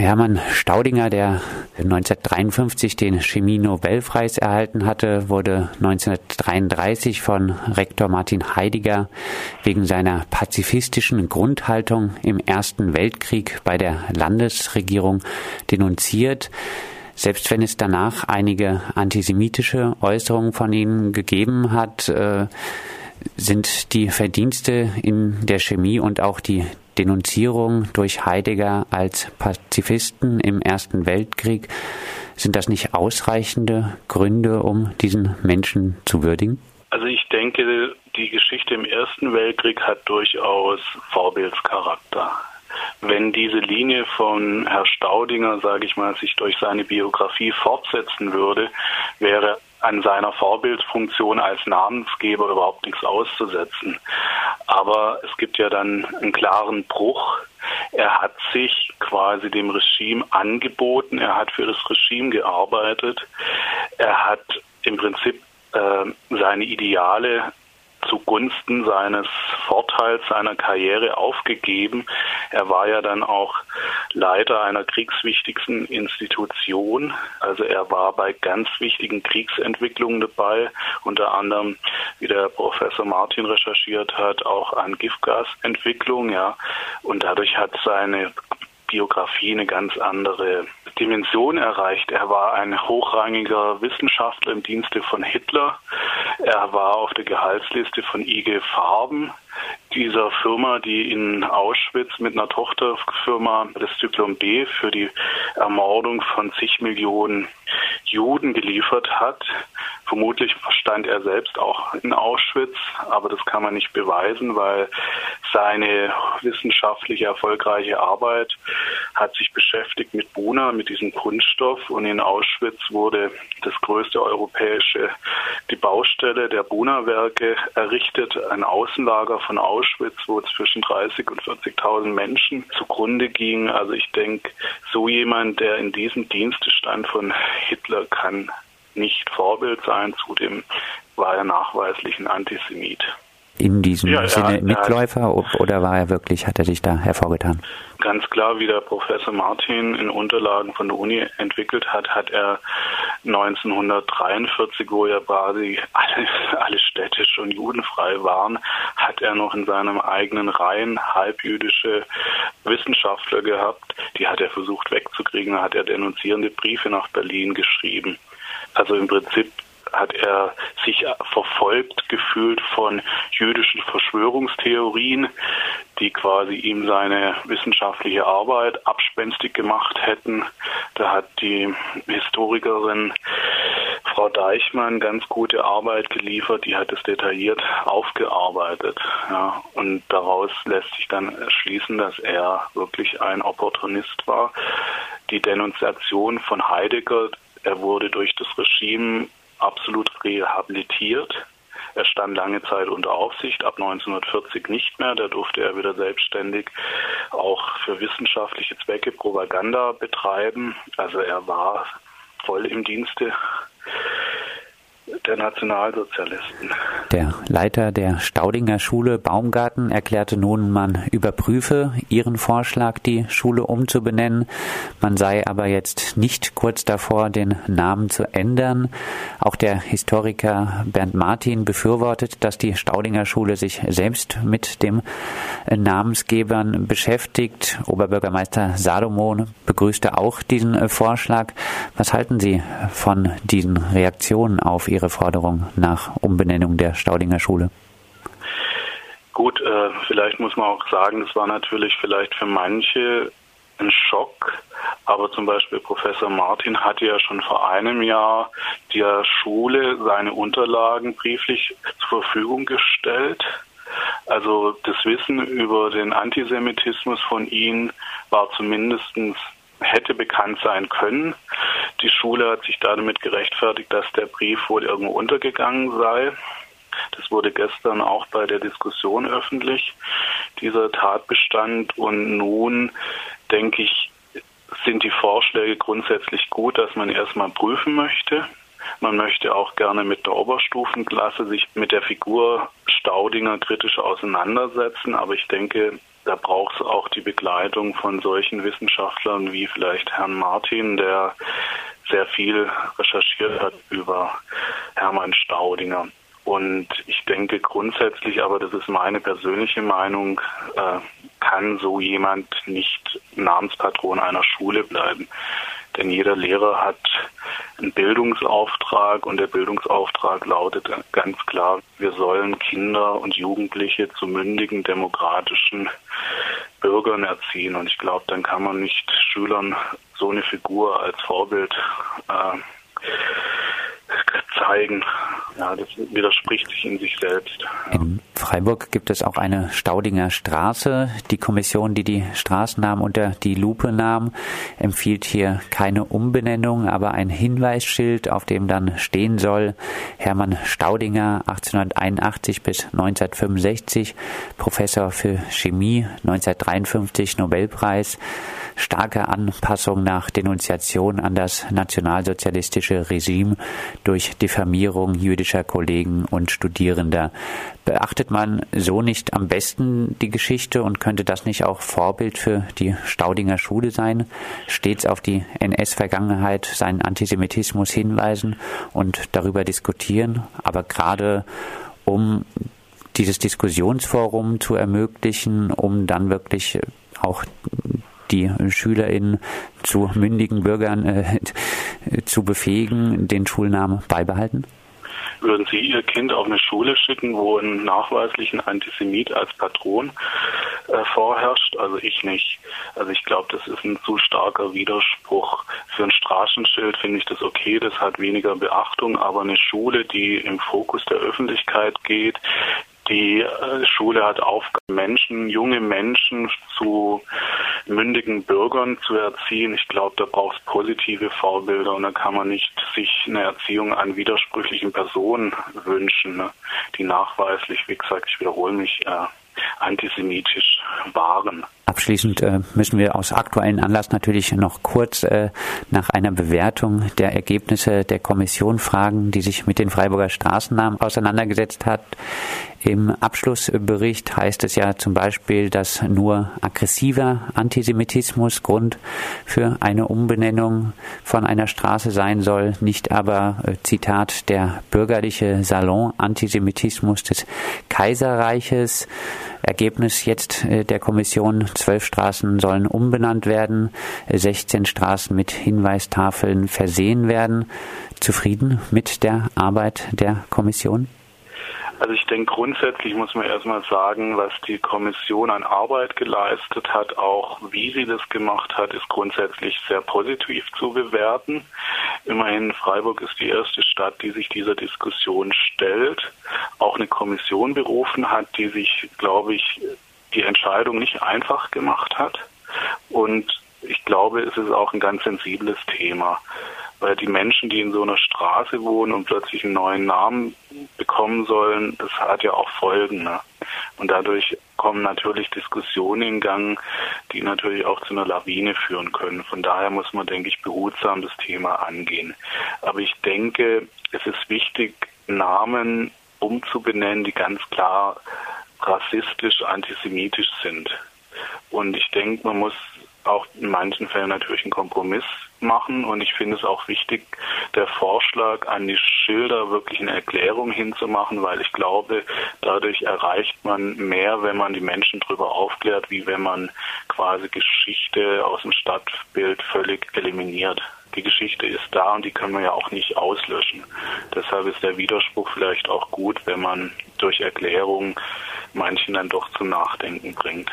Hermann Staudinger, der 1953 den Chemie-Nobelpreis erhalten hatte, wurde 1933 von Rektor Martin Heidegger wegen seiner pazifistischen Grundhaltung im Ersten Weltkrieg bei der Landesregierung denunziert. Selbst wenn es danach einige antisemitische Äußerungen von ihm gegeben hat, äh, sind die Verdienste in der Chemie und auch die Denunzierung durch Heidegger als Pazifisten im Ersten Weltkrieg, sind das nicht ausreichende Gründe, um diesen Menschen zu würdigen? Also ich denke, die Geschichte im Ersten Weltkrieg hat durchaus Vorbildscharakter. Wenn diese Linie von Herr Staudinger, sage ich mal, sich durch seine Biografie fortsetzen würde, wäre an seiner Vorbildfunktion als Namensgeber überhaupt nichts auszusetzen. Aber es gibt ja dann einen klaren Bruch. Er hat sich quasi dem Regime angeboten, er hat für das Regime gearbeitet, er hat im Prinzip äh, seine Ideale zugunsten seines Vorteils seiner Karriere aufgegeben. Er war ja dann auch Leiter einer kriegswichtigsten Institution. Also er war bei ganz wichtigen Kriegsentwicklungen dabei, unter anderem, wie der Professor Martin recherchiert hat, auch an Giftgasentwicklung, ja. Und dadurch hat seine Biografie eine ganz andere Dimension erreicht. Er war ein hochrangiger Wissenschaftler im Dienste von Hitler. Er war auf der Gehaltsliste von IG Farben, dieser Firma, die in Auschwitz mit einer Tochterfirma das Zyklon B für die Ermordung von zig Millionen Juden geliefert hat. Vermutlich stand er selbst auch in Auschwitz, aber das kann man nicht beweisen, weil seine wissenschaftliche erfolgreiche Arbeit hat sich beschäftigt mit Buna, mit diesem Kunststoff und in Auschwitz wurde das größte europäische, die Baustelle der Buna-Werke errichtet, ein Außenlager von Auschwitz, wo zwischen 30 und 40.000 Menschen zugrunde gingen. Also ich denke, so jemand, der in diesem Dienste stand von Hitler, kann nicht Vorbild sein. Zudem war er nachweislich ein Antisemit in diesem ja, Sinne er, Mitläufer er oder war er wirklich, hat er sich da hervorgetan? Ganz klar, wie der Professor Martin in Unterlagen von der Uni entwickelt hat, hat er 1943, wo ja quasi alle, alle Städte schon judenfrei waren, hat er noch in seinem eigenen Reihen halbjüdische Wissenschaftler gehabt. Die hat er versucht wegzukriegen, da hat er denunzierende Briefe nach Berlin geschrieben. Also im Prinzip hat er sich verfolgt gefühlt von jüdischen Verschwörungstheorien, die quasi ihm seine wissenschaftliche Arbeit abspenstig gemacht hätten. Da hat die Historikerin Frau Deichmann ganz gute Arbeit geliefert, die hat es detailliert aufgearbeitet. Ja, und daraus lässt sich dann schließen, dass er wirklich ein Opportunist war. Die Denunziation von Heidegger, er wurde durch das Regime absolut rehabilitiert. Er stand lange Zeit unter Aufsicht, ab 1940 nicht mehr. Da durfte er wieder selbstständig auch für wissenschaftliche Zwecke Propaganda betreiben. Also er war voll im Dienste der Nationalsozialisten. Der Leiter der Staudinger Schule Baumgarten erklärte nun, man überprüfe ihren Vorschlag, die Schule umzubenennen. Man sei aber jetzt nicht kurz davor, den Namen zu ändern. Auch der Historiker Bernd Martin befürwortet, dass die Staudinger Schule sich selbst mit dem Namensgebern beschäftigt. Oberbürgermeister Salomon begrüßte auch diesen Vorschlag. Was halten Sie von diesen Reaktionen auf Ihre Forderung nach Umbenennung der Staudinger Schule? Gut, äh, vielleicht muss man auch sagen, das war natürlich vielleicht für manche ein Schock, aber zum Beispiel Professor Martin hatte ja schon vor einem Jahr der Schule seine Unterlagen brieflich zur Verfügung gestellt. Also das Wissen über den Antisemitismus von ihm war zumindest hätte bekannt sein können. Die Schule hat sich damit gerechtfertigt, dass der Brief wohl irgendwo untergegangen sei. Das wurde gestern auch bei der Diskussion öffentlich, dieser Tatbestand. Und nun denke ich, sind die Vorschläge grundsätzlich gut, dass man erstmal prüfen möchte. Man möchte auch gerne mit der Oberstufenklasse sich mit der Figur Staudinger kritisch auseinandersetzen. Aber ich denke, da braucht es auch die Begleitung von solchen Wissenschaftlern wie vielleicht Herrn Martin, der sehr viel recherchiert hat über Hermann Staudinger. Und ich denke grundsätzlich, aber das ist meine persönliche Meinung, äh, kann so jemand nicht Namenspatron einer Schule bleiben. Denn jeder Lehrer hat einen Bildungsauftrag und der Bildungsauftrag lautet ganz klar, wir sollen Kinder und Jugendliche zu mündigen demokratischen Bürgern erziehen. Und ich glaube, dann kann man nicht Schülern so eine Figur als Vorbild äh, zeigen. Ja, das widerspricht sich in sich selbst. In Freiburg gibt es auch eine Staudinger Straße. Die Kommission, die die Straßennamen unter die Lupe nahm, empfiehlt hier keine Umbenennung, aber ein Hinweisschild, auf dem dann stehen soll, Hermann Staudinger 1881 bis 1965, Professor für Chemie, 1953 Nobelpreis, starke Anpassung nach Denunziation an das nationalsozialistische Regime durch Diffamierung jüdischer Kollegen und Studierender. Beachtet man so nicht am besten die Geschichte und könnte das nicht auch Vorbild für die Staudinger Schule sein? Stets auf die NS-Vergangenheit, seinen Antisemitismus hinweisen und darüber diskutieren, aber gerade um dieses Diskussionsforum zu ermöglichen, um dann wirklich auch die SchülerInnen zu mündigen Bürgern äh, zu befähigen, den Schulnamen beibehalten? Würden Sie Ihr Kind auf eine Schule schicken, wo ein nachweislichen Antisemit als Patron äh, vorherrscht? Also ich nicht. Also ich glaube, das ist ein zu starker Widerspruch. Für ein Straßenschild finde ich das okay, das hat weniger Beachtung, aber eine Schule, die im Fokus der Öffentlichkeit geht, die äh, Schule hat Aufgabe, Menschen, junge Menschen zu mündigen Bürgern zu erziehen. Ich glaube, da braucht es positive Vorbilder und da kann man nicht sich eine Erziehung an widersprüchlichen Personen wünschen, ne, die nachweislich, wie gesagt, ich wiederhole mich, äh, antisemitisch waren. Abschließend äh, müssen wir aus aktuellen Anlass natürlich noch kurz äh, nach einer Bewertung der Ergebnisse der Kommission fragen, die sich mit den Freiburger Straßennamen auseinandergesetzt hat. Im Abschlussbericht heißt es ja zum Beispiel, dass nur aggressiver Antisemitismus Grund für eine Umbenennung von einer Straße sein soll, nicht aber, äh, Zitat, der bürgerliche Salon-Antisemitismus des Kaiserreiches. Ergebnis jetzt äh, der Kommission, zwölf Straßen sollen umbenannt werden, 16 Straßen mit Hinweistafeln versehen werden. Zufrieden mit der Arbeit der Kommission? Also ich denke, grundsätzlich muss man erstmal sagen, was die Kommission an Arbeit geleistet hat, auch wie sie das gemacht hat, ist grundsätzlich sehr positiv zu bewerten. Immerhin Freiburg ist die erste Stadt, die sich dieser Diskussion stellt, auch eine Kommission berufen hat, die sich, glaube ich, die Entscheidung nicht einfach gemacht hat. Und ich glaube, es ist auch ein ganz sensibles Thema weil die Menschen, die in so einer Straße wohnen und plötzlich einen neuen Namen bekommen sollen, das hat ja auch Folgen. Ne? Und dadurch kommen natürlich Diskussionen in Gang, die natürlich auch zu einer Lawine führen können. Von daher muss man, denke ich, behutsam das Thema angehen. Aber ich denke, es ist wichtig, Namen umzubenennen, die ganz klar rassistisch, antisemitisch sind. Und ich denke, man muss auch in manchen Fällen natürlich einen Kompromiss machen und ich finde es auch wichtig, der Vorschlag an die Schilder wirklich eine Erklärung hinzumachen, weil ich glaube, dadurch erreicht man mehr, wenn man die Menschen darüber aufklärt, wie wenn man quasi Geschichte aus dem Stadtbild völlig eliminiert. Die Geschichte ist da und die können wir ja auch nicht auslöschen. Deshalb ist der Widerspruch vielleicht auch gut, wenn man durch Erklärung manchen dann doch zum Nachdenken bringt.